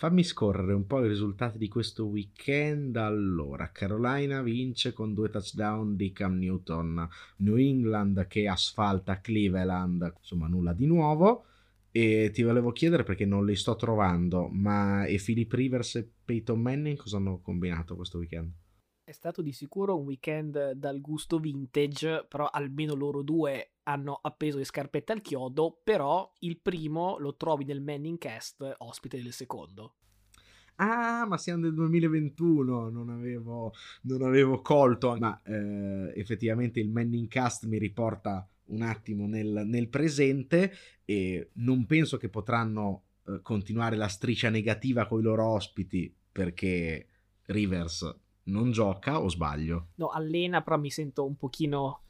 Fammi scorrere un po' i risultati di questo weekend. Allora, Carolina vince con due touchdown di Cam Newton, New England che asfalta Cleveland, insomma nulla di nuovo. E ti volevo chiedere perché non li sto trovando, ma e Philip Rivers e Peyton Manning cosa hanno combinato questo weekend? È stato di sicuro un weekend dal gusto vintage, però almeno loro due hanno appeso le scarpette al chiodo, però il primo lo trovi nel Manning Cast ospite del secondo. Ah, ma siamo nel 2021, non avevo, non avevo colto, ma eh, effettivamente il Manning Cast mi riporta un attimo nel, nel presente e non penso che potranno eh, continuare la striscia negativa con i loro ospiti perché Rivers non gioca o sbaglio? No, allena, però mi sento un pochino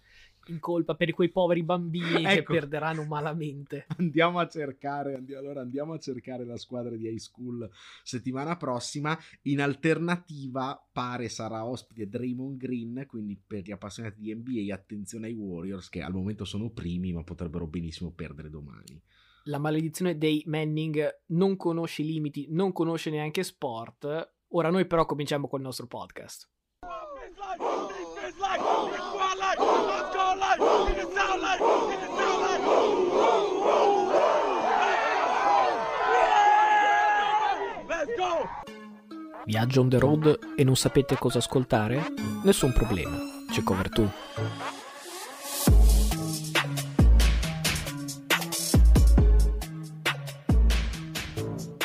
in colpa per quei poveri bambini ecco. che perderanno malamente. Andiamo a cercare, andiamo, allora andiamo a cercare la squadra di high school settimana prossima. In alternativa pare sarà ospite Draymond Green, quindi per gli appassionati di NBA attenzione ai Warriors che al momento sono primi ma potrebbero benissimo perdere domani. La maledizione dei Manning non conosce i limiti, non conosce neanche sport. Ora noi però cominciamo col nostro podcast. Viaggio on the road e non sapete cosa ascoltare? Nessun problema, c'è Cover 2.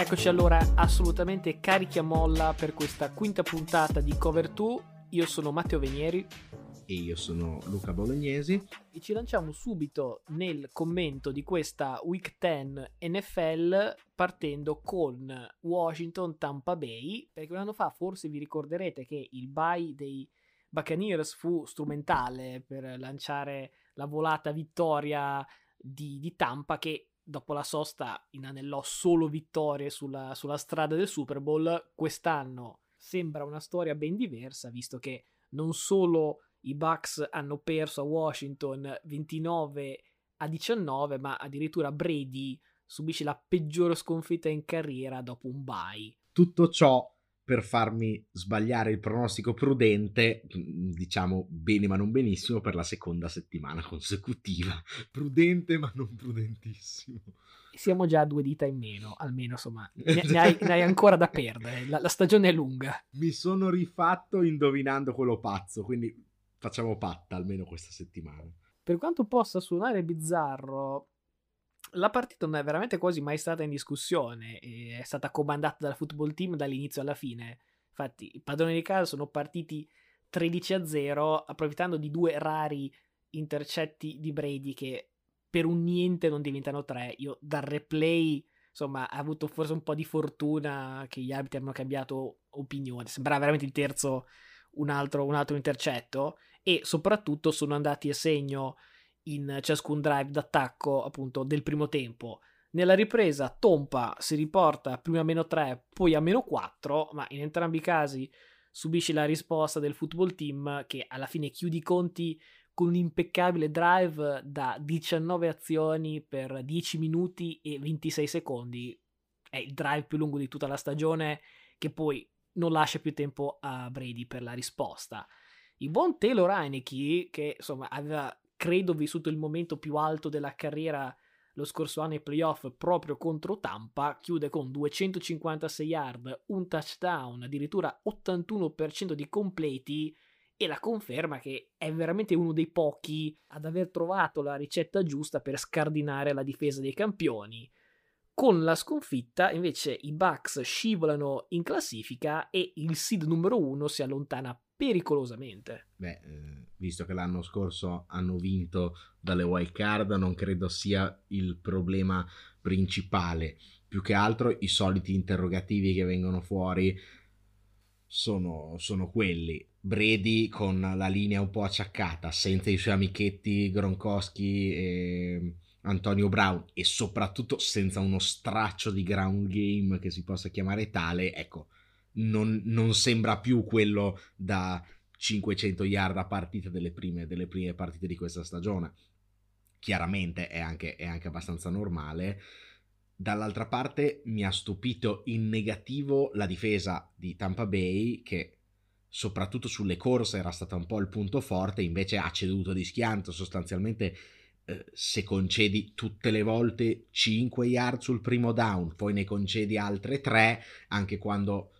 Eccoci allora assolutamente carichi a molla per questa quinta puntata di Cover 2. Io sono Matteo Venieri e io sono Luca Bolognesi e ci lanciamo subito nel commento di questa Week 10 NFL partendo con Washington Tampa Bay perché un anno fa forse vi ricorderete che il bye dei Buccaneers fu strumentale per lanciare la volata vittoria di, di Tampa che dopo la sosta inanellò solo vittorie sulla, sulla strada del Super Bowl quest'anno sembra una storia ben diversa visto che non solo i Bucks hanno perso a Washington 29 a 19, ma addirittura Brady subisce la peggiore sconfitta in carriera dopo un bye. Tutto ciò per farmi sbagliare il pronostico prudente, diciamo bene ma non benissimo, per la seconda settimana consecutiva. Prudente ma non prudentissimo. Siamo già a due dita in meno, almeno insomma, ne, ne, hai, ne hai, ancora da perdere, la, la stagione è lunga. Mi sono rifatto indovinando quello pazzo, quindi facciamo patta almeno questa settimana. Per quanto possa suonare bizzarro, la partita non è veramente quasi mai stata in discussione, è stata comandata dal football team dall'inizio alla fine. Infatti, i padroni di casa sono partiti 13 a 0, approfittando di due rari intercetti di Brady che per un niente non diventano tre. Io dal replay, insomma, ha avuto forse un po' di fortuna che gli arbitri hanno cambiato opinione. Sembrava veramente il terzo un altro, un altro intercetto e soprattutto sono andati a segno in ciascun drive d'attacco appunto del primo tempo. Nella ripresa Tompa si riporta prima a meno 3, poi a meno 4, ma in entrambi i casi subisce la risposta del football team che alla fine chiude i conti con un impeccabile drive da 19 azioni per 10 minuti e 26 secondi. È il drive più lungo di tutta la stagione che poi non lascia più tempo a Brady per la risposta. Il buon Taylor Heineke, che insomma aveva credo vissuto il momento più alto della carriera lo scorso anno ai playoff proprio contro Tampa, chiude con 256 yard, un touchdown, addirittura 81% di completi e la conferma che è veramente uno dei pochi ad aver trovato la ricetta giusta per scardinare la difesa dei campioni. Con la sconfitta, invece, i Bucks scivolano in classifica e il seed numero uno si allontana pericolosamente. Beh, eh, visto che l'anno scorso hanno vinto dalle wild card, non credo sia il problema principale. Più che altro i soliti interrogativi che vengono fuori sono, sono quelli. Brady con la linea un po' acciaccata, senza i suoi amichetti Gronkowski e Antonio Brown e soprattutto senza uno straccio di ground game che si possa chiamare tale, ecco, non, non sembra più quello da 500 yard a partita delle prime, delle prime partite di questa stagione. Chiaramente è anche, è anche abbastanza normale. Dall'altra parte mi ha stupito in negativo la difesa di Tampa Bay che soprattutto sulle corse era stata un po' il punto forte, invece ha ceduto di schianto sostanzialmente eh, se concedi tutte le volte 5 yard sul primo down, poi ne concedi altre 3 anche quando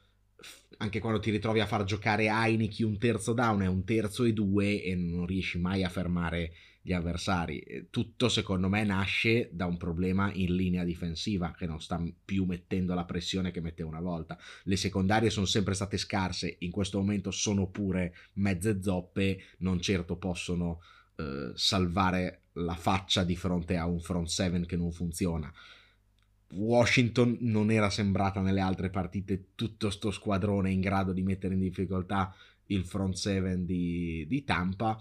anche quando ti ritrovi a far giocare Heineken un terzo down e un terzo e due e non riesci mai a fermare gli avversari. Tutto secondo me nasce da un problema in linea difensiva che non sta più mettendo la pressione che mette una volta. Le secondarie sono sempre state scarse, in questo momento sono pure mezze zoppe, non certo possono eh, salvare la faccia di fronte a un front seven che non funziona. Washington non era sembrata nelle altre partite tutto sto squadrone in grado di mettere in difficoltà il front seven di, di Tampa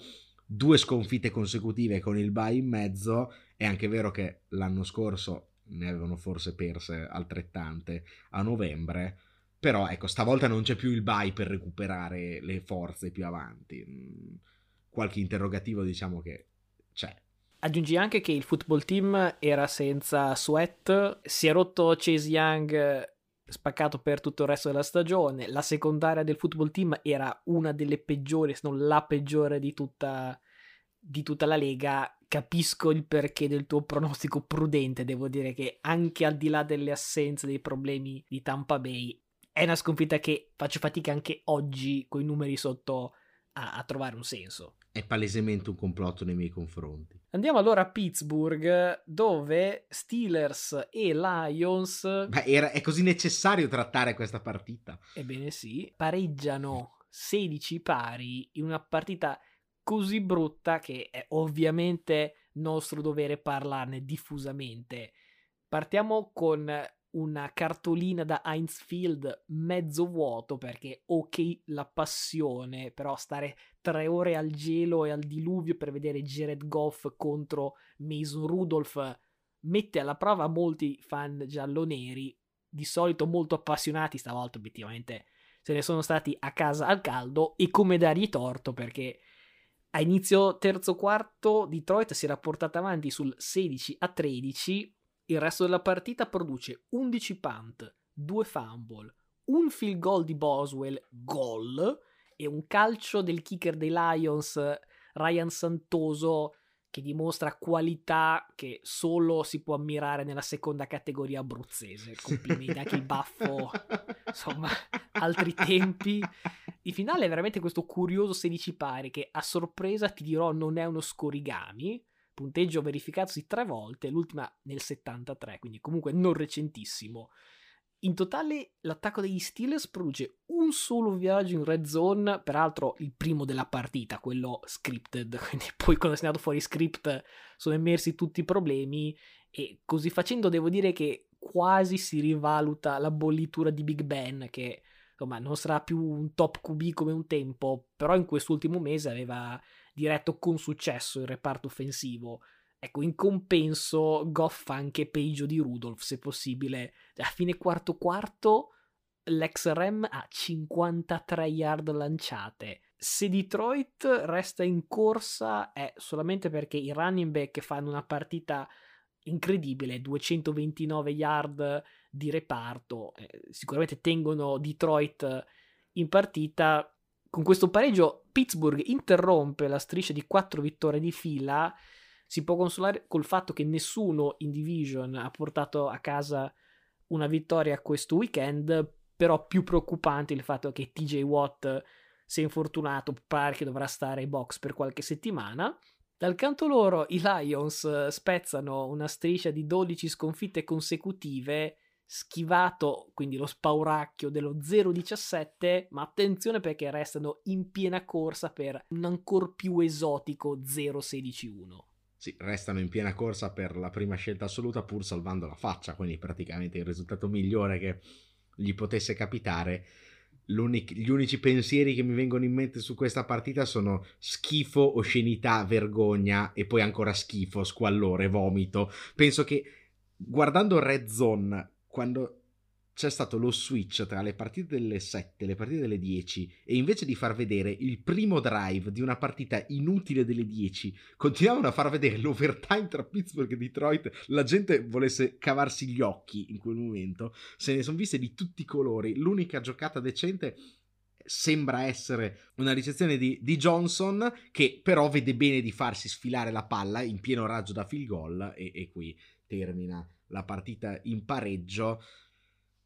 due sconfitte consecutive con il bye in mezzo. È anche vero che l'anno scorso ne avevano forse perse altrettante a novembre. Però ecco, stavolta non c'è più il bye per recuperare le forze più avanti. Mm, qualche interrogativo diciamo che c'è. Aggiungi anche che il football team era senza Sweat, si è rotto Chase Young spaccato per tutto il resto della stagione. La secondaria del football team era una delle peggiori, se non la peggiore di tutta, di tutta la lega. Capisco il perché del tuo pronostico prudente. Devo dire che anche al di là delle assenze, dei problemi di Tampa Bay, è una sconfitta che faccio fatica anche oggi, con i numeri sotto, a, a trovare un senso è palesemente un complotto nei miei confronti. Andiamo allora a Pittsburgh, dove Steelers e Lions. Ma era, è così necessario trattare questa partita? Ebbene sì, pareggiano 16 pari in una partita così brutta che è ovviamente nostro dovere parlarne diffusamente. Partiamo con una cartolina da Heinz Field mezzo vuoto perché ok la passione, però stare tre ore al gelo e al diluvio per vedere Jared Goff contro Mason Rudolph mette alla prova molti fan gialloneri, di solito molto appassionati, stavolta obiettivamente se ne sono stati a casa al caldo e come dargli torto perché a inizio terzo quarto Detroit si era portata avanti sul 16 a 13 il resto della partita produce 11 punt, 2 fumble, un field goal di Boswell, gol, e un calcio del kicker dei Lions, Ryan Santoso, che dimostra qualità che solo si può ammirare nella seconda categoria abruzzese. Complimenti anche il baffo, insomma, altri tempi. Il finale è veramente questo curioso 16 pari che a sorpresa ti dirò non è uno scorigami, punteggio verificatosi tre volte, l'ultima nel 73, quindi comunque non recentissimo. In totale l'attacco degli Steelers produce un solo viaggio in red zone, peraltro il primo della partita, quello scripted, quindi poi quando è andato fuori script sono emersi tutti i problemi e così facendo devo dire che quasi si rivaluta la bollitura di Big Ben che insomma non sarà più un top QB come un tempo, però in quest'ultimo mese aveva diretto con successo il reparto offensivo. Ecco, in compenso Goff anche peggio di Rudolph, se possibile. A fine quarto quarto l'ex Rem ha 53 yard lanciate. Se Detroit resta in corsa è solamente perché i running back fanno una partita incredibile, 229 yard di reparto, eh, sicuramente tengono Detroit in partita, con questo pareggio Pittsburgh interrompe la striscia di quattro vittorie di fila. Si può consolare col fatto che nessuno in division ha portato a casa una vittoria questo weekend, però più preoccupante il fatto che TJ Watt si è infortunato, pare che dovrà stare ai box per qualche settimana. Dal canto loro i Lions spezzano una striscia di 12 sconfitte consecutive schivato quindi lo spauracchio dello 0,17, ma attenzione perché restano in piena corsa per un ancora più esotico 0,16,1. Sì, restano in piena corsa per la prima scelta assoluta pur salvando la faccia, quindi praticamente il risultato migliore che gli potesse capitare. gli unici pensieri che mi vengono in mente su questa partita sono schifo, oscenità, vergogna e poi ancora schifo, squallore, vomito. Penso che guardando Red Zone quando c'è stato lo switch tra le partite delle 7 e le partite delle 10 e invece di far vedere il primo drive di una partita inutile delle 10, continuavano a far vedere l'overtime tra Pittsburgh e Detroit, la gente volesse cavarsi gli occhi in quel momento, se ne sono viste di tutti i colori, l'unica giocata decente sembra essere una ricezione di, di, Johnson che però vede bene di farsi sfilare la palla in pieno raggio da field goal e, e qui termina la partita in pareggio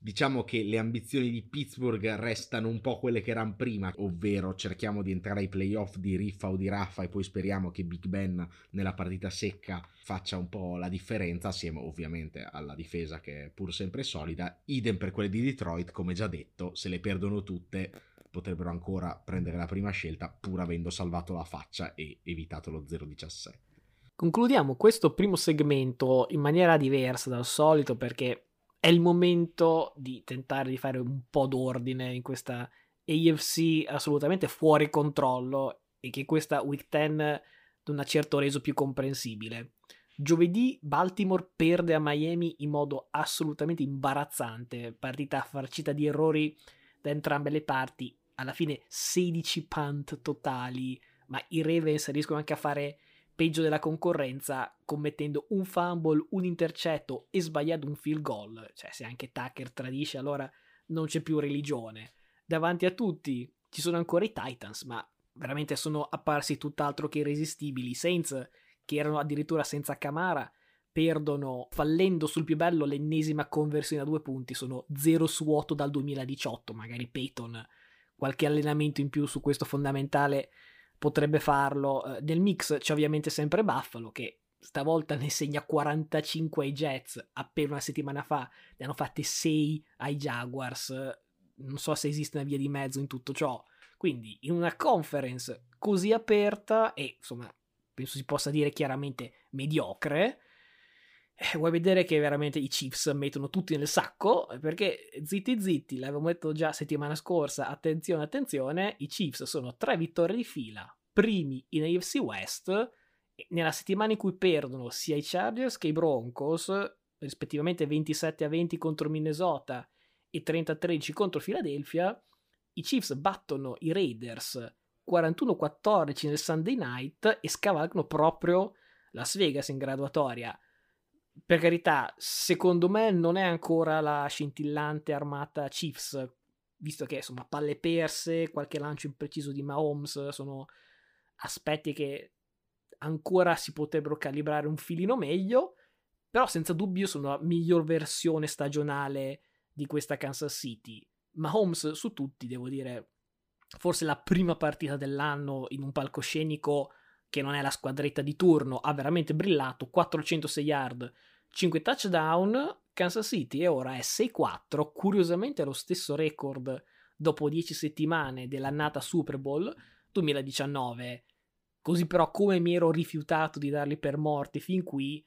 Diciamo che le ambizioni di Pittsburgh restano un po' quelle che erano prima, ovvero cerchiamo di entrare ai playoff di Riffa o di Raffa e poi speriamo che Big Ben nella partita secca faccia un po' la differenza, assieme ovviamente alla difesa che è pur sempre solida. Idem per quelle di Detroit, come già detto, se le perdono tutte potrebbero ancora prendere la prima scelta pur avendo salvato la faccia e evitato lo 0-17. Concludiamo questo primo segmento in maniera diversa dal solito perché è il momento di tentare di fare un po' d'ordine in questa AFC assolutamente fuori controllo e che questa week 10 non ha certo reso più comprensibile. Giovedì Baltimore perde a Miami in modo assolutamente imbarazzante, partita farcita di errori da entrambe le parti, alla fine 16 punt totali, ma i Ravens riescono anche a fare peggio della concorrenza commettendo un fumble, un intercetto e sbagliando un field goal. Cioè, se anche Tucker tradisce, allora non c'è più religione. Davanti a tutti ci sono ancora i Titans, ma veramente sono apparsi tutt'altro che irresistibili. I Saints, che erano addirittura senza Camara, perdono fallendo sul più bello l'ennesima conversione a due punti. Sono 0 su 8 dal 2018. Magari Peyton qualche allenamento in più su questo fondamentale potrebbe farlo. Eh, nel mix c'è ovviamente sempre Buffalo che stavolta ne segna 45 ai Jets, appena una settimana fa ne hanno fatte 6 ai Jaguars. Non so se esiste una via di mezzo in tutto ciò. Quindi in una conference così aperta e insomma penso si possa dire chiaramente mediocre, vuoi vedere che veramente i Chiefs mettono tutti nel sacco? Perché zitti zitti, l'avevamo detto già settimana scorsa, attenzione attenzione, i Chiefs sono tre vittorie di fila, primi in AFC West, nella settimana in cui perdono sia i Chargers che i Broncos, rispettivamente 27 a 20 contro Minnesota e 30 a 13 contro Philadelphia, i Chiefs battono i Raiders 41-14 nel Sunday night e scavalcano proprio Las Vegas in graduatoria. Per carità, secondo me non è ancora la scintillante armata Chiefs, visto che insomma palle perse, qualche lancio impreciso di Mahomes sono aspetti che ancora si potrebbero calibrare un filino meglio, però senza dubbio sono la miglior versione stagionale di questa Kansas City. Mahomes su tutti, devo dire, forse la prima partita dell'anno in un palcoscenico che non è la squadretta di turno, ha veramente brillato, 406 yard, 5 touchdown, Kansas City e ora è 6-4, curiosamente lo stesso record dopo 10 settimane dell'annata Super Bowl 2019. Così però come mi ero rifiutato di darli per morti fin qui,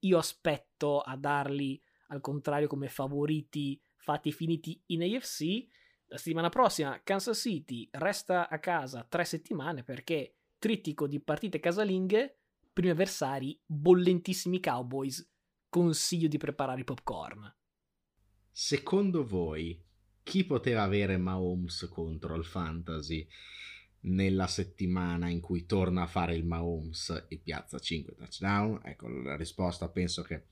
io aspetto a darli al contrario come favoriti fatti finiti in AFC. La settimana prossima Kansas City resta a casa tre settimane perché trittico di partite casalinghe, primi avversari bollentissimi Cowboys. Consiglio di preparare i popcorn. Secondo voi chi poteva avere Mahomes contro il fantasy? nella settimana in cui torna a fare il Mahomes e piazza 5 touchdown? Ecco, la risposta penso che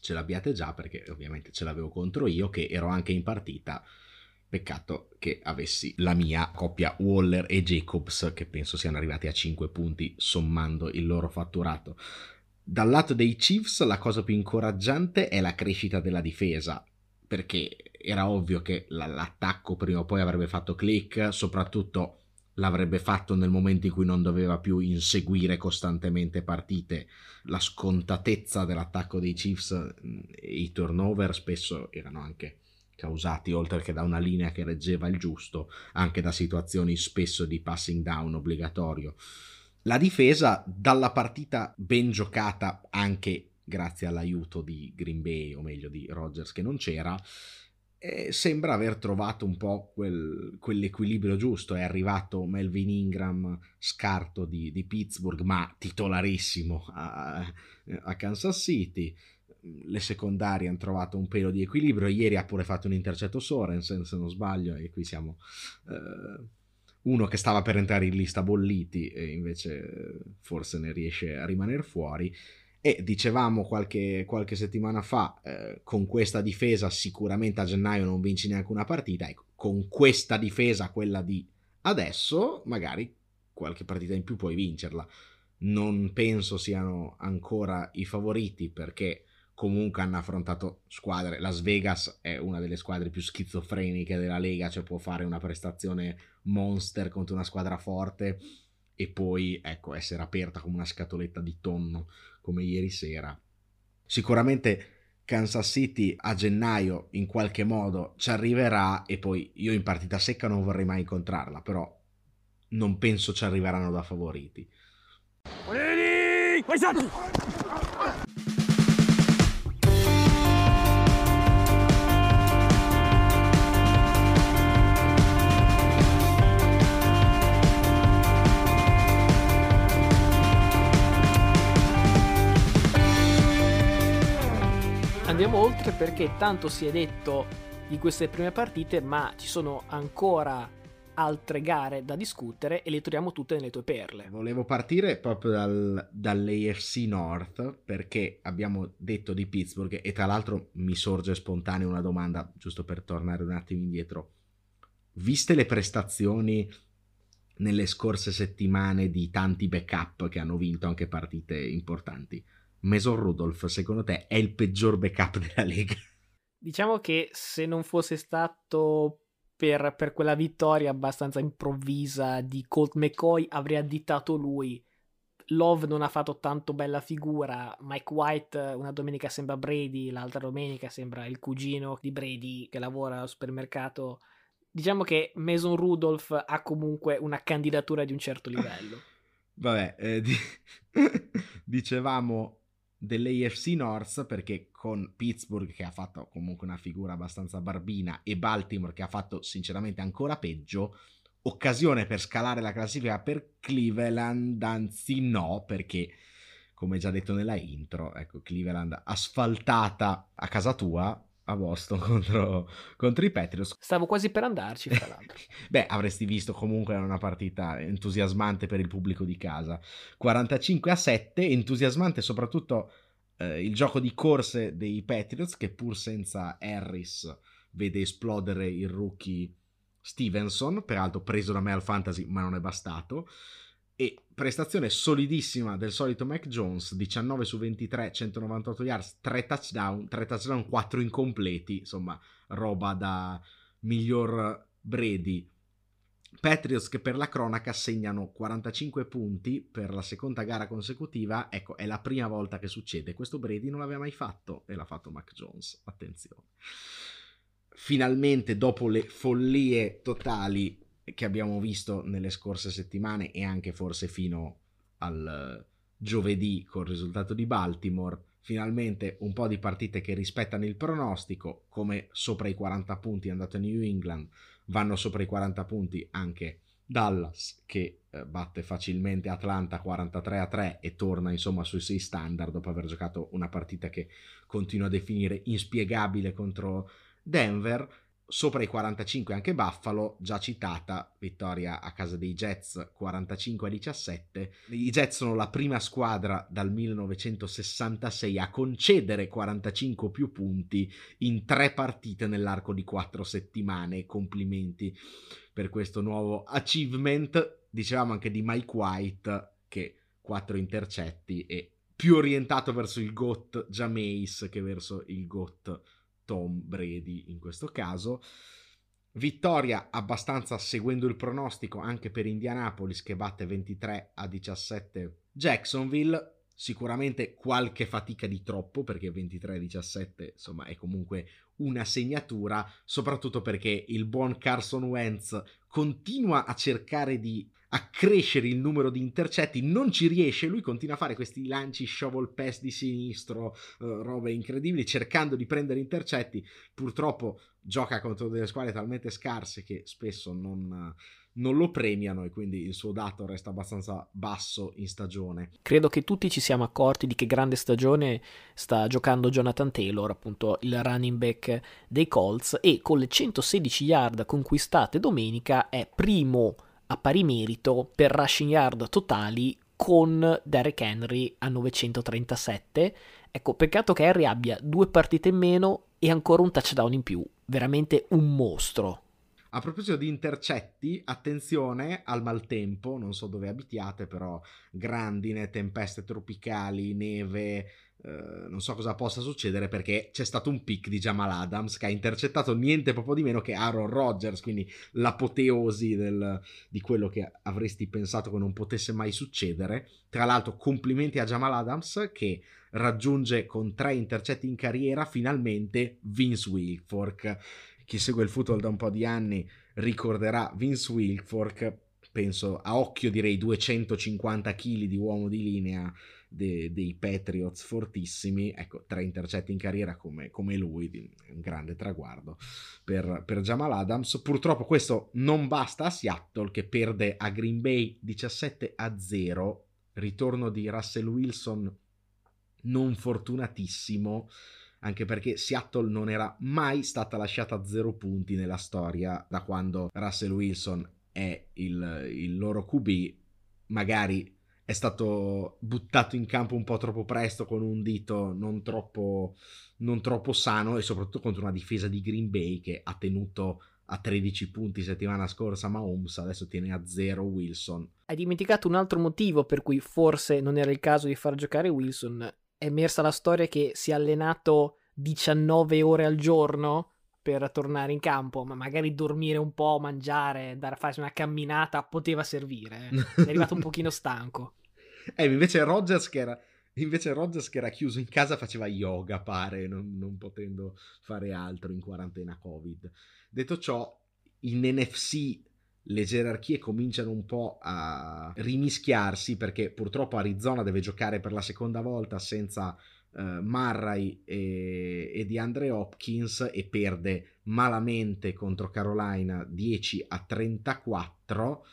ce l'abbiate già perché ovviamente ce l'avevo contro io che ero anche in partita. Peccato che avessi la mia coppia Waller e Jacobs che penso siano arrivati a 5 punti sommando il loro fatturato. Dal lato dei Chiefs la cosa più incoraggiante è la crescita della difesa perché era ovvio che l'attacco prima o poi avrebbe fatto click, soprattutto l'avrebbe fatto nel momento in cui non doveva più inseguire costantemente partite. La scontatezza dell'attacco dei Chiefs mm, e i turnover spesso erano anche causati, oltre che da una linea che reggeva il giusto, anche da situazioni spesso di passing down obbligatorio. La difesa, dalla partita ben giocata, anche grazie all'aiuto di Green Bay, o meglio di Rodgers che non c'era, e sembra aver trovato un po' quel, quell'equilibrio giusto. È arrivato Melvin Ingram, scarto di, di Pittsburgh, ma titolarissimo a, a, Kansas City. Le secondarie hanno trovato un pelo di equilibrio. Ieri ha pure fatto un intercetto Sorensen, se non sbaglio, e qui siamo eh, uno che stava per entrare in lista bolliti e invece forse ne riesce a rimanere fuori. E dicevamo qualche, qualche settimana fa, eh, con questa difesa sicuramente a gennaio non vinci neanche una partita. Ecco, con questa difesa, quella di adesso, magari qualche partita in più puoi vincerla. Non penso siano ancora i favoriti perché comunque hanno affrontato squadre. Las Vegas è una delle squadre più schizofreniche della Lega, cioè può fare una prestazione monster contro una squadra forte e poi ecco essere aperta come una scatoletta di tonno come ieri sera. Sicuramente Kansas City a gennaio in qualche modo ci arriverà e poi io in partita secca non vorrei mai incontrarla, però non penso ci arriveranno da favoriti. Andiamo oltre perché tanto si è detto di queste prime partite, ma ci sono ancora altre gare da discutere e le troviamo tutte nelle tue perle. Volevo partire proprio dal, dall'AFC North perché abbiamo detto di Pittsburgh e tra l'altro mi sorge spontanea una domanda giusto per tornare un attimo indietro. Viste le prestazioni nelle scorse settimane di tanti backup che hanno vinto anche partite importanti, Mason Rudolph, secondo te, è il peggior backup della Lega? Diciamo che se non fosse stato per, per, quella vittoria abbastanza improvvisa di Colt McCoy, avrei additato lui. Love non ha fatto tanto bella figura. Mike White una domenica sembra Brady, l'altra domenica sembra il cugino di Brady che lavora al supermercato. Diciamo che Mason Rudolph ha comunque una candidatura di un certo livello. Vabbè, eh, di- dicevamo dell'AFC North perché con Pittsburgh che ha fatto comunque una figura abbastanza barbina e Baltimore che ha fatto sinceramente ancora peggio, occasione per scalare la classifica per Cleveland, anzi no perché come già detto nella intro, ecco Cleveland asfaltata a casa tua a Boston contro, contro, i Patriots. Stavo quasi per andarci, fra l'altro. Beh, avresti visto comunque una partita entusiasmante per il pubblico di casa. 45 a 7, entusiasmante soprattutto eh, il gioco di corse dei Patriots che pur senza Harris vede esplodere il rookie Stevenson, peraltro preso da me al fantasy ma non è bastato. E prestazione solidissima del solito Mac Jones, 19 su 23, 198 yards, 3 touchdown, 3 touchdown, 4 incompleti, insomma, roba da miglior Brady. Patriots che per la cronaca segnano 45 punti per la seconda gara consecutiva, ecco, è la prima volta che succede. Questo Brady non l'aveva mai fatto e l'ha fatto Mac Jones, attenzione. Finalmente, dopo le follie totali che abbiamo visto nelle scorse settimane e anche forse fino al giovedì col risultato di Baltimore. Finalmente un po' di partite che rispettano il pronostico, come sopra i 40 punti è andato New England, vanno sopra i 40 punti anche Dallas che eh, batte facilmente Atlanta 43 a 3 e torna insomma sui 6 standard dopo aver giocato una partita che continua a definire inspiegabile contro Denver sopra i 45 anche Buffalo, già citata, vittoria a casa dei Jets 45 a 17. I Jets sono la prima squadra dal 1966 a concedere 45 più punti in tre partite nell'arco di quattro settimane. Complimenti per questo nuovo achievement. Dicevamo anche di Mike White che quattro intercetti e più orientato verso il GOAT Jameis che verso il GOAT Tom Brady in questo caso. Vittoria abbastanza seguendo il pronostico anche per Indianapolis che batte 23 a 17 Jacksonville. Sicuramente qualche fatica di troppo perché 23 a 17 insomma è comunque una segnatura, soprattutto perché il buon Carson Wentz continua a cercare di a crescere il numero di intercetti, non ci riesce, lui continua a fare questi lanci shovel pass di sinistro, uh, robe incredibili, cercando di prendere intercetti, purtroppo gioca contro delle squadre talmente scarse che spesso non, non lo premiano e quindi il suo dato resta abbastanza basso in stagione. Credo che tutti ci siamo accorti di che grande stagione sta giocando Jonathan Taylor, appunto il running back dei Colts, e con le 116 yard conquistate domenica è primo a pari merito per rushing yard totali con Derek Henry a 937. Ecco, peccato che Henry abbia due partite in meno e ancora un touchdown in più. Veramente un mostro. A proposito di intercetti, attenzione al maltempo, non so dove abitiate, però grandine, tempeste tropicali, neve, eh, non so cosa possa succedere perché c'è stato un pick di Jamal Adams che ha intercettato niente poco di meno che Aaron Rodgers, quindi l'apoteosi del, di quello che avresti pensato che non potesse mai succedere. Tra l'altro, complimenti a Jamal Adams che raggiunge con tre intercetti in carriera finalmente Vince Wilfork chi segue il football da un po' di anni ricorderà Vince Wilfork, penso a occhio direi 250 kg di uomo di linea de, dei Patriots fortissimi, ecco tre intercetti in carriera come, come lui, un grande traguardo per, per Jamal Adams. Purtroppo questo non basta a Seattle che perde a Green Bay 17 a 0, ritorno di Russell Wilson non fortunatissimo anche perché Seattle non era mai stata lasciata a zero punti nella storia da quando Russell Wilson è il, il loro QB, magari è stato buttato in campo un po' troppo presto con un dito non troppo, non troppo sano e soprattutto contro una difesa di Green Bay che ha tenuto a 13 punti settimana scorsa Mahomes, adesso tiene a 0 Wilson. Hai dimenticato un altro motivo per cui forse non era il caso di far giocare Wilson è emersa la storia che si è allenato 19 ore al giorno per tornare in campo, ma magari dormire un po', mangiare, andare a farsi una camminata poteva servire. Eh. È arrivato un pochino stanco. Eh, invece Rogers che era Invece Rogers che era chiuso in casa faceva yoga, pare, non, non, potendo fare altro in quarantena Covid. Detto ciò, in NFC le gerarchie cominciano un po' a rimischiarsi perché purtroppo Arizona deve giocare per la seconda volta senza uh, Murray e, e di Andre Hopkins e perde malamente contro Carolina 10 a 34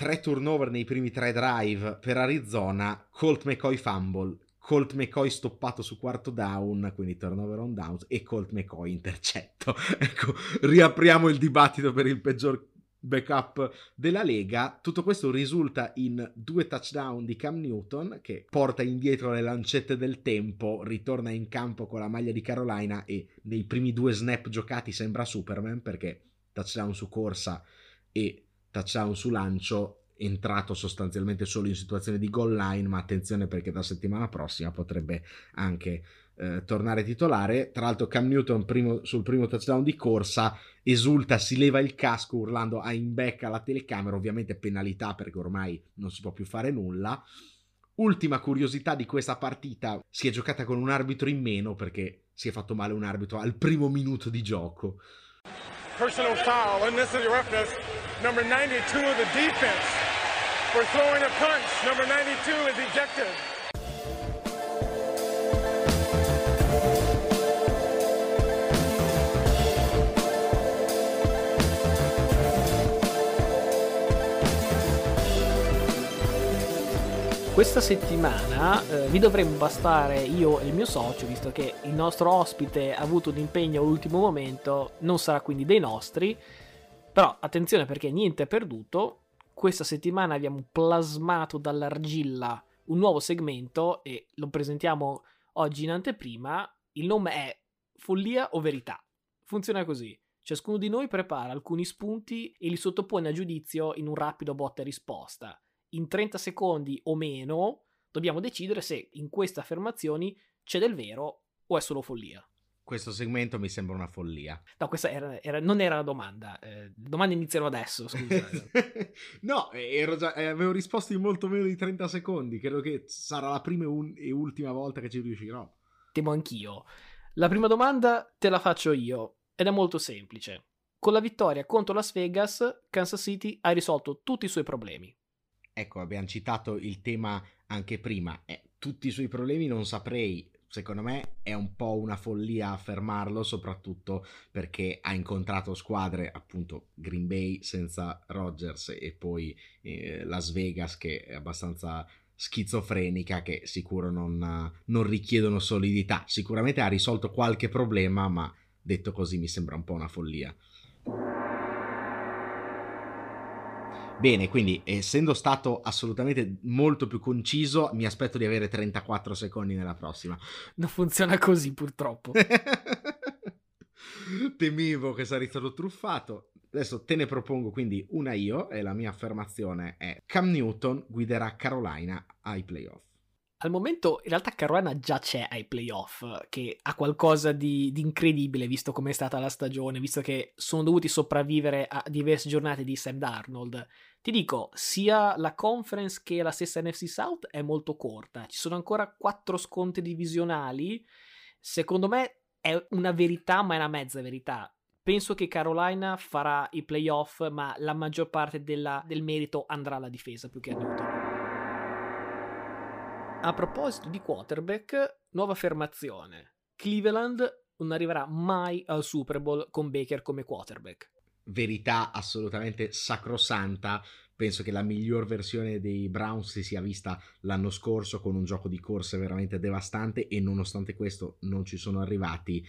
tre turnover nei primi tre drive per Arizona. Colt McCoy fumble. Colt McCoy stoppato su quarto down, quindi turnover on downs, e Colt McCoy intercetto. ecco, riapriamo il dibattito per il peggior backup della Lega. Tutto questo risulta in due touchdown di Cam Newton che porta indietro le lancette del tempo, ritorna in campo con la maglia di Carolina e nei primi due snap giocati sembra Superman perché touchdown su corsa e touchdown su lancio entrato sostanzialmente solo in situazione di goal line, ma attenzione perché da settimana prossima potrebbe anche eh, tornare titolare. Tra l'altro Cam Newton primo, sul primo touchdown di corsa esulta, si leva il casco urlando a in back alla telecamera, ovviamente penalità perché ormai non si può più fare nulla. Ultima curiosità di questa partita, si è giocata con un arbitro in meno perché si è fatto male un arbitro al primo minuto di gioco. Personal foul, unnecessary roughness, number 92 of the defense for throwing a punch, number 92 is ejected. Questa settimana eh, vi dovremmo bastare io e il mio socio, visto che il nostro ospite ha avuto un impegno all'ultimo momento, non sarà quindi dei nostri. Però attenzione perché niente è perduto. Questa settimana abbiamo plasmato dall'argilla un nuovo segmento e lo presentiamo oggi in anteprima. Il nome è Follia o Verità. Funziona così. Ciascuno di noi prepara alcuni spunti e li sottopone a giudizio in un rapido botta e risposta in 30 secondi o meno dobbiamo decidere se in queste affermazioni c'è del vero o è solo follia. Questo segmento mi sembra una follia. No, questa era, era, non era la domanda. Eh, le domande iniziano adesso, scusa. no, già, eh, avevo risposto in molto meno di 30 secondi. Credo che sarà la prima un- e ultima volta che ci riuscirò. Temo anch'io. La prima domanda te la faccio io ed è molto semplice. Con la vittoria contro Las Vegas, Kansas City ha risolto tutti i suoi problemi ecco, abbiamo citato il tema anche prima, eh, tutti i suoi problemi non saprei secondo me è un po' una follia affermarlo, soprattutto perché ha incontrato squadre, appunto Green Bay senza Rodgers e poi eh, Las Vegas che è abbastanza schizofrenica che sicuro non, non richiedono solidità. Sicuramente ha risolto qualche problema, ma detto così mi sembra un po' una follia. Bene, quindi essendo stato assolutamente molto più conciso, mi aspetto di avere 34 secondi nella prossima. Non funziona così purtroppo. Temevo che sarei stato truffato. Adesso te ne propongo quindi una io e la mia affermazione è Cam Newton guiderà Carolina ai playoff. Al momento in realtà Carolina già c'è ai playoff, che ha qualcosa di, di, incredibile visto com'è stata la stagione, visto che sono dovuti sopravvivere a diverse giornate di Sam Darnold. Ti dico, sia la conference che la stessa NFC South è molto corta, ci sono ancora quattro scontri divisionali, secondo me è una verità ma è una mezza verità. Penso che Carolina farà i playoff, ma la maggior parte della, del merito andrà alla difesa più che a Newton. A proposito di quarterback, nuova affermazione. Cleveland non arriverà mai al Super Bowl con Baker come quarterback. Verità assolutamente sacrosanta. Penso che la miglior versione dei Browns si sia vista l'anno scorso con un gioco di corse veramente devastante e nonostante questo non ci sono arrivati.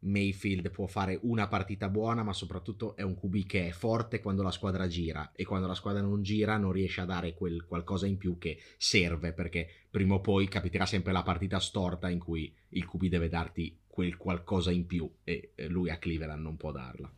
Mayfield può fare una partita buona, ma soprattutto è un QB che è forte quando la squadra gira e quando la squadra non gira non riesce a dare quel qualcosa in più che serve perché prima o poi capiterà sempre la partita storta in cui il QB deve darti quel qualcosa in più e lui a Cleveland non può darla.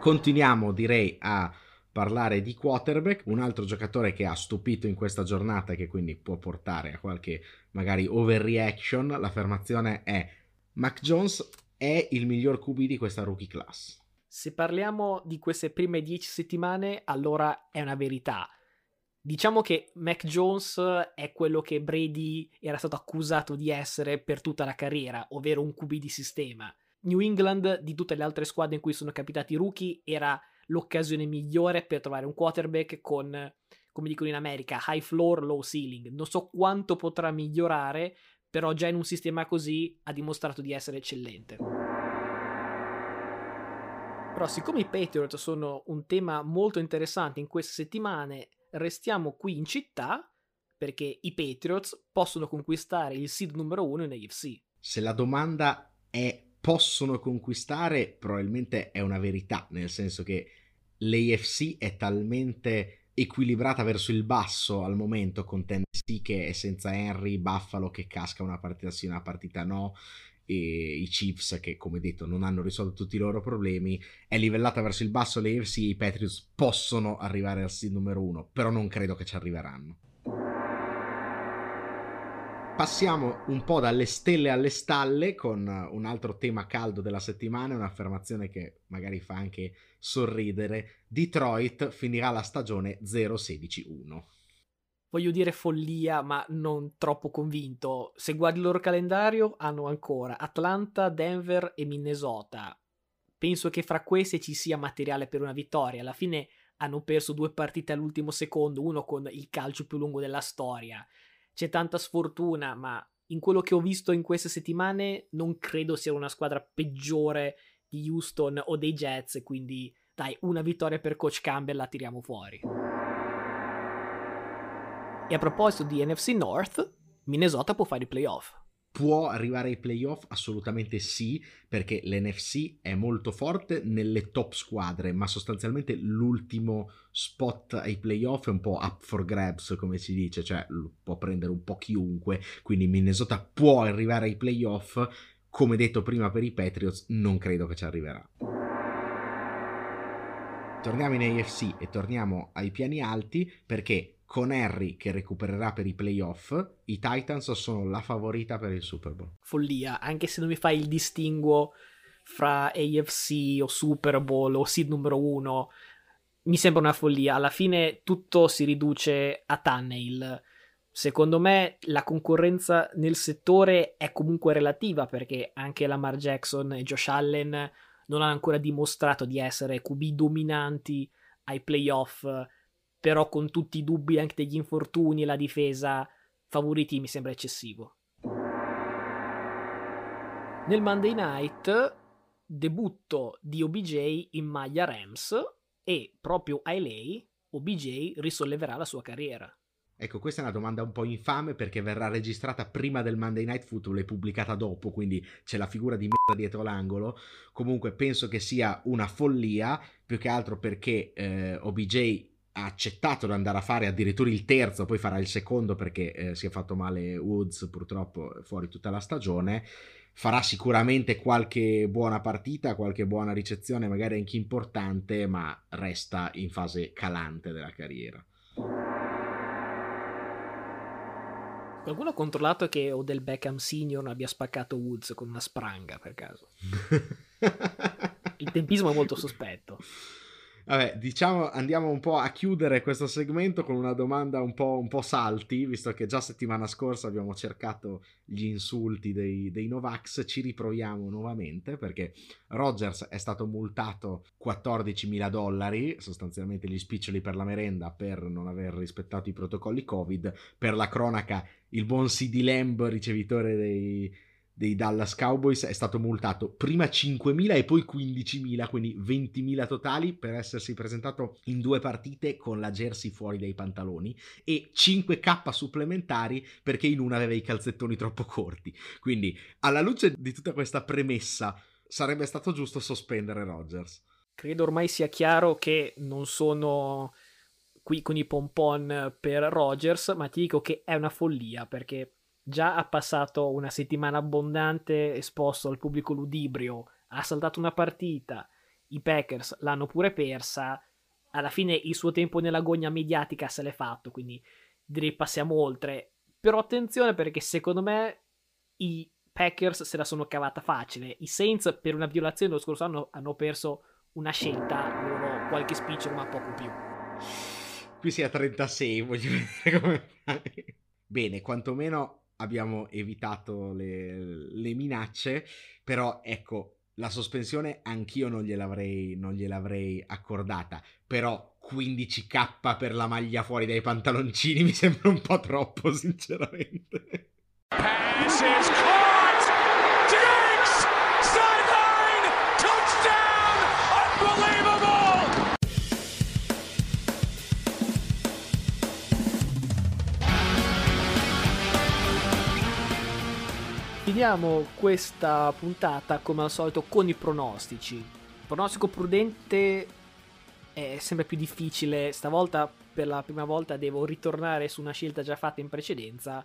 Continuiamo direi a parlare di quarterback, un altro giocatore che ha stupito in questa giornata e che quindi può portare a qualche magari overreaction, l'affermazione è Mac Jones è il miglior QB di questa rookie class. Se parliamo di queste prime dieci settimane, allora è una verità. Diciamo che Mac Jones è quello che Brady era stato accusato di essere per tutta la carriera, ovvero un QB di sistema. New England, di tutte le altre squadre in cui sono capitati rookie, era l'occasione migliore per trovare un quarterback con, come dicono in America, high floor, low ceiling. Non so quanto potrà migliorare, però già in un sistema così ha dimostrato di essere eccellente. Però siccome i Patriots sono un tema molto interessante in queste settimane, restiamo qui in città perché i Patriots possono conquistare il seed numero uno in AFC. Se la domanda è possono conquistare, probabilmente è una verità, nel senso che l'AFC è talmente equilibrata verso il basso al momento con Tennessee che è senza Henry, Buffalo che casca una partita sì, una partita no e i Chiefs che come detto non hanno risolto tutti i loro problemi. È livellata verso il basso l'AFC i Patriots possono arrivare al seed numero uno però non credo che ci arriveranno Passiamo un po' dalle stelle alle stalle con un altro tema caldo della settimana, un'affermazione che magari fa anche sorridere. Detroit finirà la stagione 0-16-1. Voglio dire follia, ma non troppo convinto. Se guardi il loro calendario, hanno ancora Atlanta, Denver e Minnesota. Penso che fra queste ci sia materiale per una vittoria. Alla fine hanno perso due partite all'ultimo secondo, uno con il calcio più lungo della storia c'è tanta sfortuna, ma in quello che ho visto in queste settimane non credo sia una squadra peggiore di Houston o dei Jets, quindi dai, una vittoria per coach Campbell la tiriamo fuori. E a proposito di NFC North, Minnesota può fare i playoff. Può arrivare ai playoff? Assolutamente sì, perché l'NFC è molto forte nelle top squadre, ma sostanzialmente l'ultimo spot ai playoff è un po' up for grabs, come si dice, cioè può prendere un po' chiunque, quindi Minnesota può arrivare ai playoff, come detto prima per i Patriots, non credo che ci arriverà. Torniamo in AFC e torniamo ai piani alti perché con Harry che recupererà per i playoff, i Titans sono la favorita per il Super Bowl. Follia, anche se non mi fai il distinguo fra AFC o Super Bowl o seed numero uno, mi sembra una follia. Alla fine tutto si riduce a Tannehill. Secondo me la concorrenza nel settore è comunque relativa perché anche Lamar Jackson e Josh Allen non hanno ancora dimostrato di essere QB dominanti ai playoff, però con tutti i dubbi anche degli infortuni e la difesa favoriti mi sembra eccessivo. Nel Monday Night debutto di OBJ in maglia Rams e proprio a LA OBJ risolleverà la sua carriera. Ecco, questa è una domanda un po' infame perché verrà registrata prima del Monday Night Football e pubblicata dopo, quindi c'è la figura di merda dietro l'angolo. Comunque penso che sia una follia, più che altro perché eh, OBJ ha accettato di andare a fare addirittura il terzo, poi farà il secondo perché eh, si è fatto male Woods purtroppo fuori tutta la stagione. Farà sicuramente qualche buona partita, qualche buona ricezione, magari anche importante, ma resta in fase calante della carriera. Qualcuno ha controllato che Odell Beckham Senior abbia spaccato Woods con una spranga per caso. Il tempismo è molto sospetto. Vabbè, diciamo, andiamo un po' a chiudere questo segmento con una domanda un po', un po salti, visto che già settimana scorsa abbiamo cercato gli insulti dei, dei Novax, ci riproviamo nuovamente perché Rogers è stato multato 14 mila dollari, sostanzialmente gli spiccioli per la merenda per non aver rispettato i protocolli Covid. Per la cronaca, il buon CD Lamb, ricevitore dei dei Dallas Cowboys è stato multato prima 5.000 e poi 15.000, quindi 20.000 totali per essersi presentato in due partite con la jersey fuori dai pantaloni e 5k supplementari perché in una aveva i calzettoni troppo corti. Quindi alla luce di tutta questa premessa sarebbe stato giusto sospendere Rodgers. Credo ormai sia chiaro che non sono qui con i pompon per Rodgers, ma ti dico che è una follia perché già ha passato una settimana abbondante esposto al pubblico ludibrio, ha saltato una partita, i Packers l'hanno pure persa, alla fine il suo tempo nella gogna mediatica se l'è fatto, quindi direi passiamo oltre. Però attenzione perché secondo me i Packers se la sono cavata facile, i Saints per una violazione lo scorso anno hanno perso una scelta, loro qualche spicciolo ma poco più. Qui si è a 36, voglio vedere come fai. Bene, quantomeno abbiamo evitato le, le minacce, però ecco, la sospensione anch'io non gliel'avrei, non gliel'avrei accordata, però 15k per la maglia fuori dai pantaloncini mi sembra un po' troppo, sinceramente. Pass Finiamo questa puntata come al solito con i pronostici. Il pronostico prudente è sempre più difficile, stavolta per la prima volta devo ritornare su una scelta già fatta in precedenza.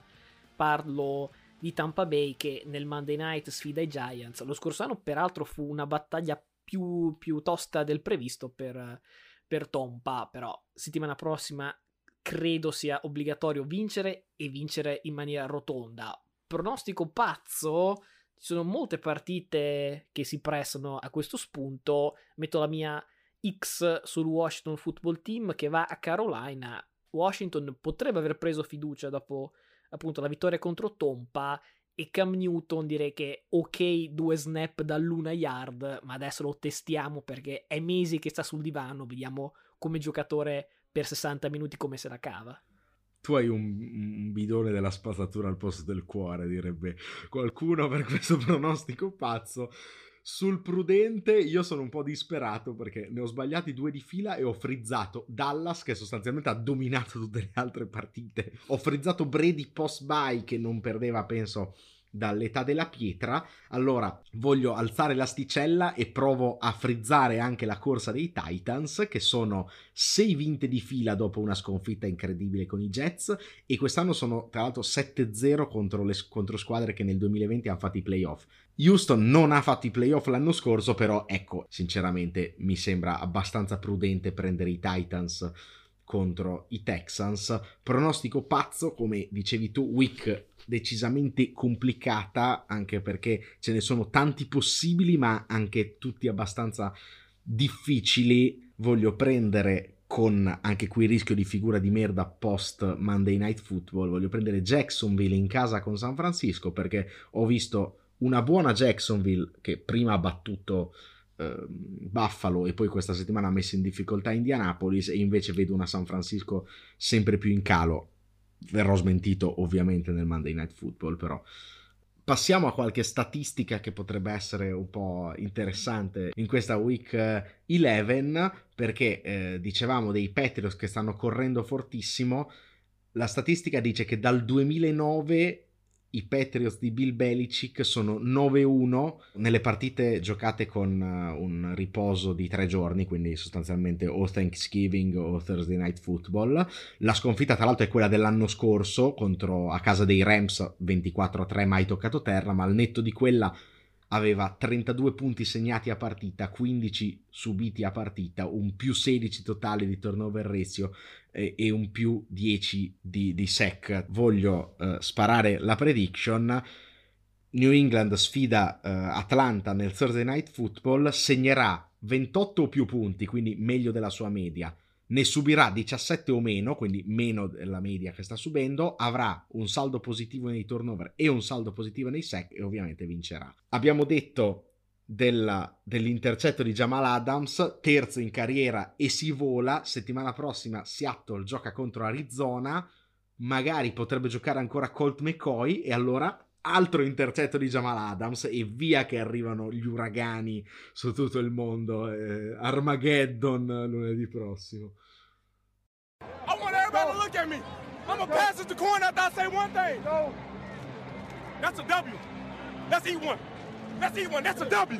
Parlo di Tampa Bay che nel Monday Night sfida i Giants. Lo scorso anno peraltro fu una battaglia più, più tosta del previsto per, per Tompa, però settimana prossima credo sia obbligatorio vincere e vincere in maniera rotonda pronostico pazzo, ci sono molte partite che si prestano a questo spunto. Metto la mia X sul Washington Football Team che va a Carolina. Washington potrebbe aver preso fiducia dopo appunto la vittoria contro Tompa e Cam Newton direi che ok due snap dall'una yard ma adesso lo testiamo perché è mesi che sta sul divano vediamo come giocatore per 60 minuti come se la cava tu hai un, un, bidone della spazzatura al posto del cuore, direbbe qualcuno per questo pronostico pazzo. Sul prudente io sono un po' disperato perché ne ho sbagliati due di fila e ho frizzato Dallas che sostanzialmente ha dominato tutte le altre partite. Ho frizzato Brady post bye che non perdeva penso dall'età della pietra, allora voglio alzare l'asticella e provo a frizzare anche la corsa dei Titans, che sono 6 vinte di fila dopo una sconfitta incredibile con i Jets, e quest'anno sono tra l'altro 7-0 contro, le, contro squadre che nel 2020 hanno fatto i playoff. Houston non ha fatto i playoff l'anno scorso, però ecco, sinceramente mi sembra abbastanza prudente prendere i Titans contro i Texans. Pronostico pazzo, come dicevi tu, week decisamente complicata, anche perché ce ne sono tanti possibili, ma anche tutti abbastanza difficili. Voglio prendere con anche qui il rischio di figura di merda post Monday Night Football. Voglio prendere Jacksonville in casa con San Francisco perché ho visto una buona Jacksonville che prima ha battuto eh, Buffalo e poi questa settimana ha messo in difficoltà Indianapolis e invece vedo una San Francisco sempre più in calo. Verrò smentito ovviamente nel Monday Night Football, però passiamo a qualche statistica che potrebbe essere un po' interessante in questa week 11 perché eh, dicevamo dei Patriots che stanno correndo fortissimo. La statistica dice che dal 2009 i Patriots di Bill Belichick sono 9-1 nelle partite giocate con uh, un riposo di tre giorni, quindi sostanzialmente o Thanksgiving o Thursday Night Football. La sconfitta tra l'altro è quella dell'anno scorso contro, a casa dei Rams 24-3 mai toccato terra, ma al netto di quella aveva 32 punti segnati a partita, 15 subiti a partita, un più 16 totale di turnover ratio e, e un più 10 di, di sec. Voglio uh, sparare la prediction. New England sfida uh, Atlanta nel Thursday Night Football, segnerà 28 o più punti, quindi meglio della sua media ne subirà 17 o meno, quindi meno della media che sta subendo, avrà un saldo positivo nei turnover e un saldo positivo nei sec e ovviamente vincerà. Abbiamo detto della, dell'intercetto di Jamal Adams, terzo in carriera e si vola, settimana prossima Seattle gioca contro Arizona, magari potrebbe giocare ancora Colt McCoy e allora altro intercetto di Jamal Adams e via che arrivano gli uragani su tutto il mondo. Eh, Armageddon lunedì prossimo. I want everybody to look at me. I'm gonna pass it to corn after I say one thing. That's a W. That's E1. That's E1. That's a W.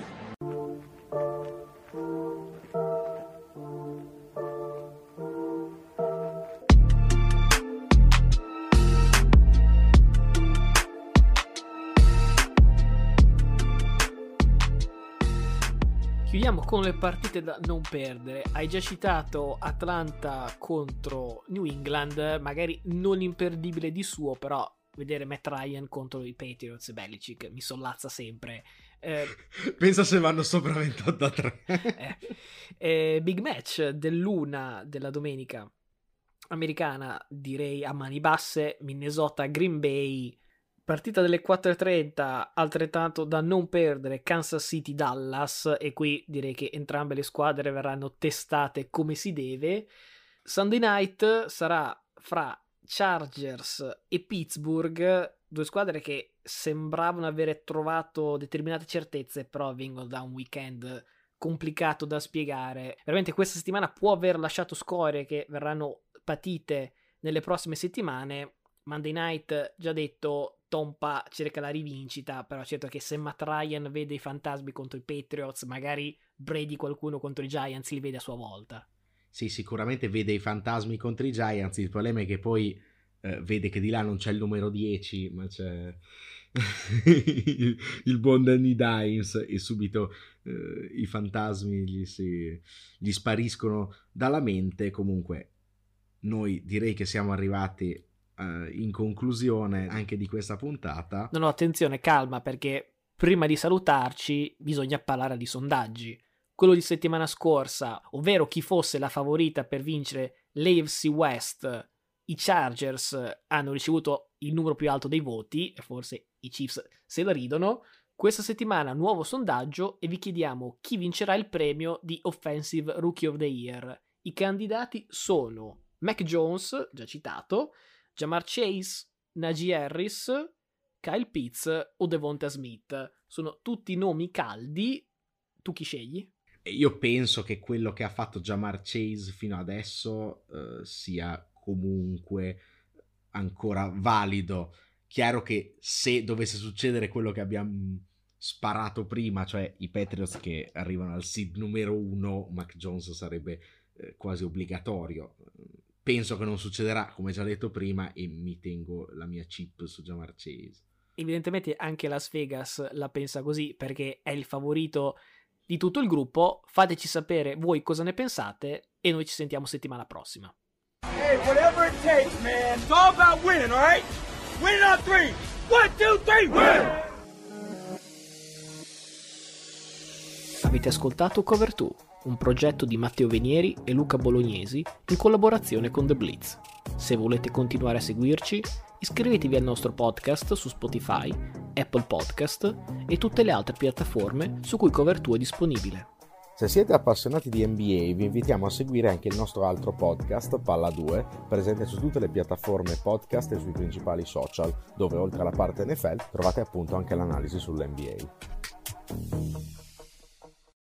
Chiudiamo con le partite da non perdere. Hai già citato Atlanta contro New England, magari non imperdibile di suo, però vedere Matt Ryan contro i Patriots e Belichick mi sollazza sempre. Eh, Pensa se vanno sopra 28 a 3. eh, eh, big match dell'una della domenica americana, direi a mani basse, Minnesota Green Bay Partita delle 4.30, altrettanto da non perdere, Kansas City Dallas, e qui direi che entrambe le squadre verranno testate come si deve. Sunday night sarà fra Chargers e Pittsburgh, due squadre che sembravano avere trovato determinate certezze, però vengono da un weekend complicato da spiegare. Veramente questa settimana può aver lasciato scorie che verranno patite nelle prossime settimane. Monday night, già detto, Tompa cerca la rivincita, però certo che se Matt Ryan vede i fantasmi contro i Patriots, magari Brady qualcuno contro i Giants li vede a sua volta. Sì, sicuramente vede i fantasmi contro i Giants, il problema è che poi eh, vede che di là non c'è il numero 10, ma c'è il, il buon Danny Dimes e subito eh, i fantasmi gli, si, gli spariscono dalla mente. Comunque, noi direi che siamo arrivati uh, in conclusione anche di questa puntata. No, no, attenzione, calma, perché prima di salutarci bisogna parlare di sondaggi. Quello di settimana scorsa, ovvero chi fosse la favorita per vincere l'AFC West, i Chargers hanno ricevuto il numero più alto dei voti, e forse i Chiefs se la ridono. Questa settimana nuovo sondaggio e vi chiediamo chi vincerà il premio di Offensive Rookie of the Year. I candidati sono Mac Jones, già citato, Jamar Chase, Najee Harris, Kyle Pitts o Devonta Smith. Sono tutti nomi caldi. Tu chi scegli? Io penso che quello che ha fatto Jamar Chase fino adesso uh, sia comunque ancora valido. Chiaro che se dovesse succedere quello che abbiamo sparato prima, cioè i Patriots che arrivano al seed numero uno, Mac Jones sarebbe eh, quasi obbligatorio penso che non succederà, come già detto prima, e mi tengo la mia chip su Jamar Chase. Evidentemente anche Las Vegas la pensa così perché è il favorito di tutto il gruppo. Fateci sapere voi cosa ne pensate e noi ci sentiamo settimana prossima. Hey, whatever it takes, man. It's all about winning, all right? Winning on three. One, two, three, win! Avete ascoltato Cover 2 un progetto di Matteo Venieri e Luca Bolognesi in collaborazione con The Blitz. Se volete continuare a seguirci, iscrivetevi al nostro podcast su Spotify, Apple Podcast e tutte le altre piattaforme su cui Cover 2 è disponibile. Se siete appassionati di NBA vi invitiamo a seguire anche il nostro altro podcast, Palla 2, presente su tutte le piattaforme podcast e sui principali social, dove oltre alla parte NFL trovate appunto anche l'analisi sull'NBA.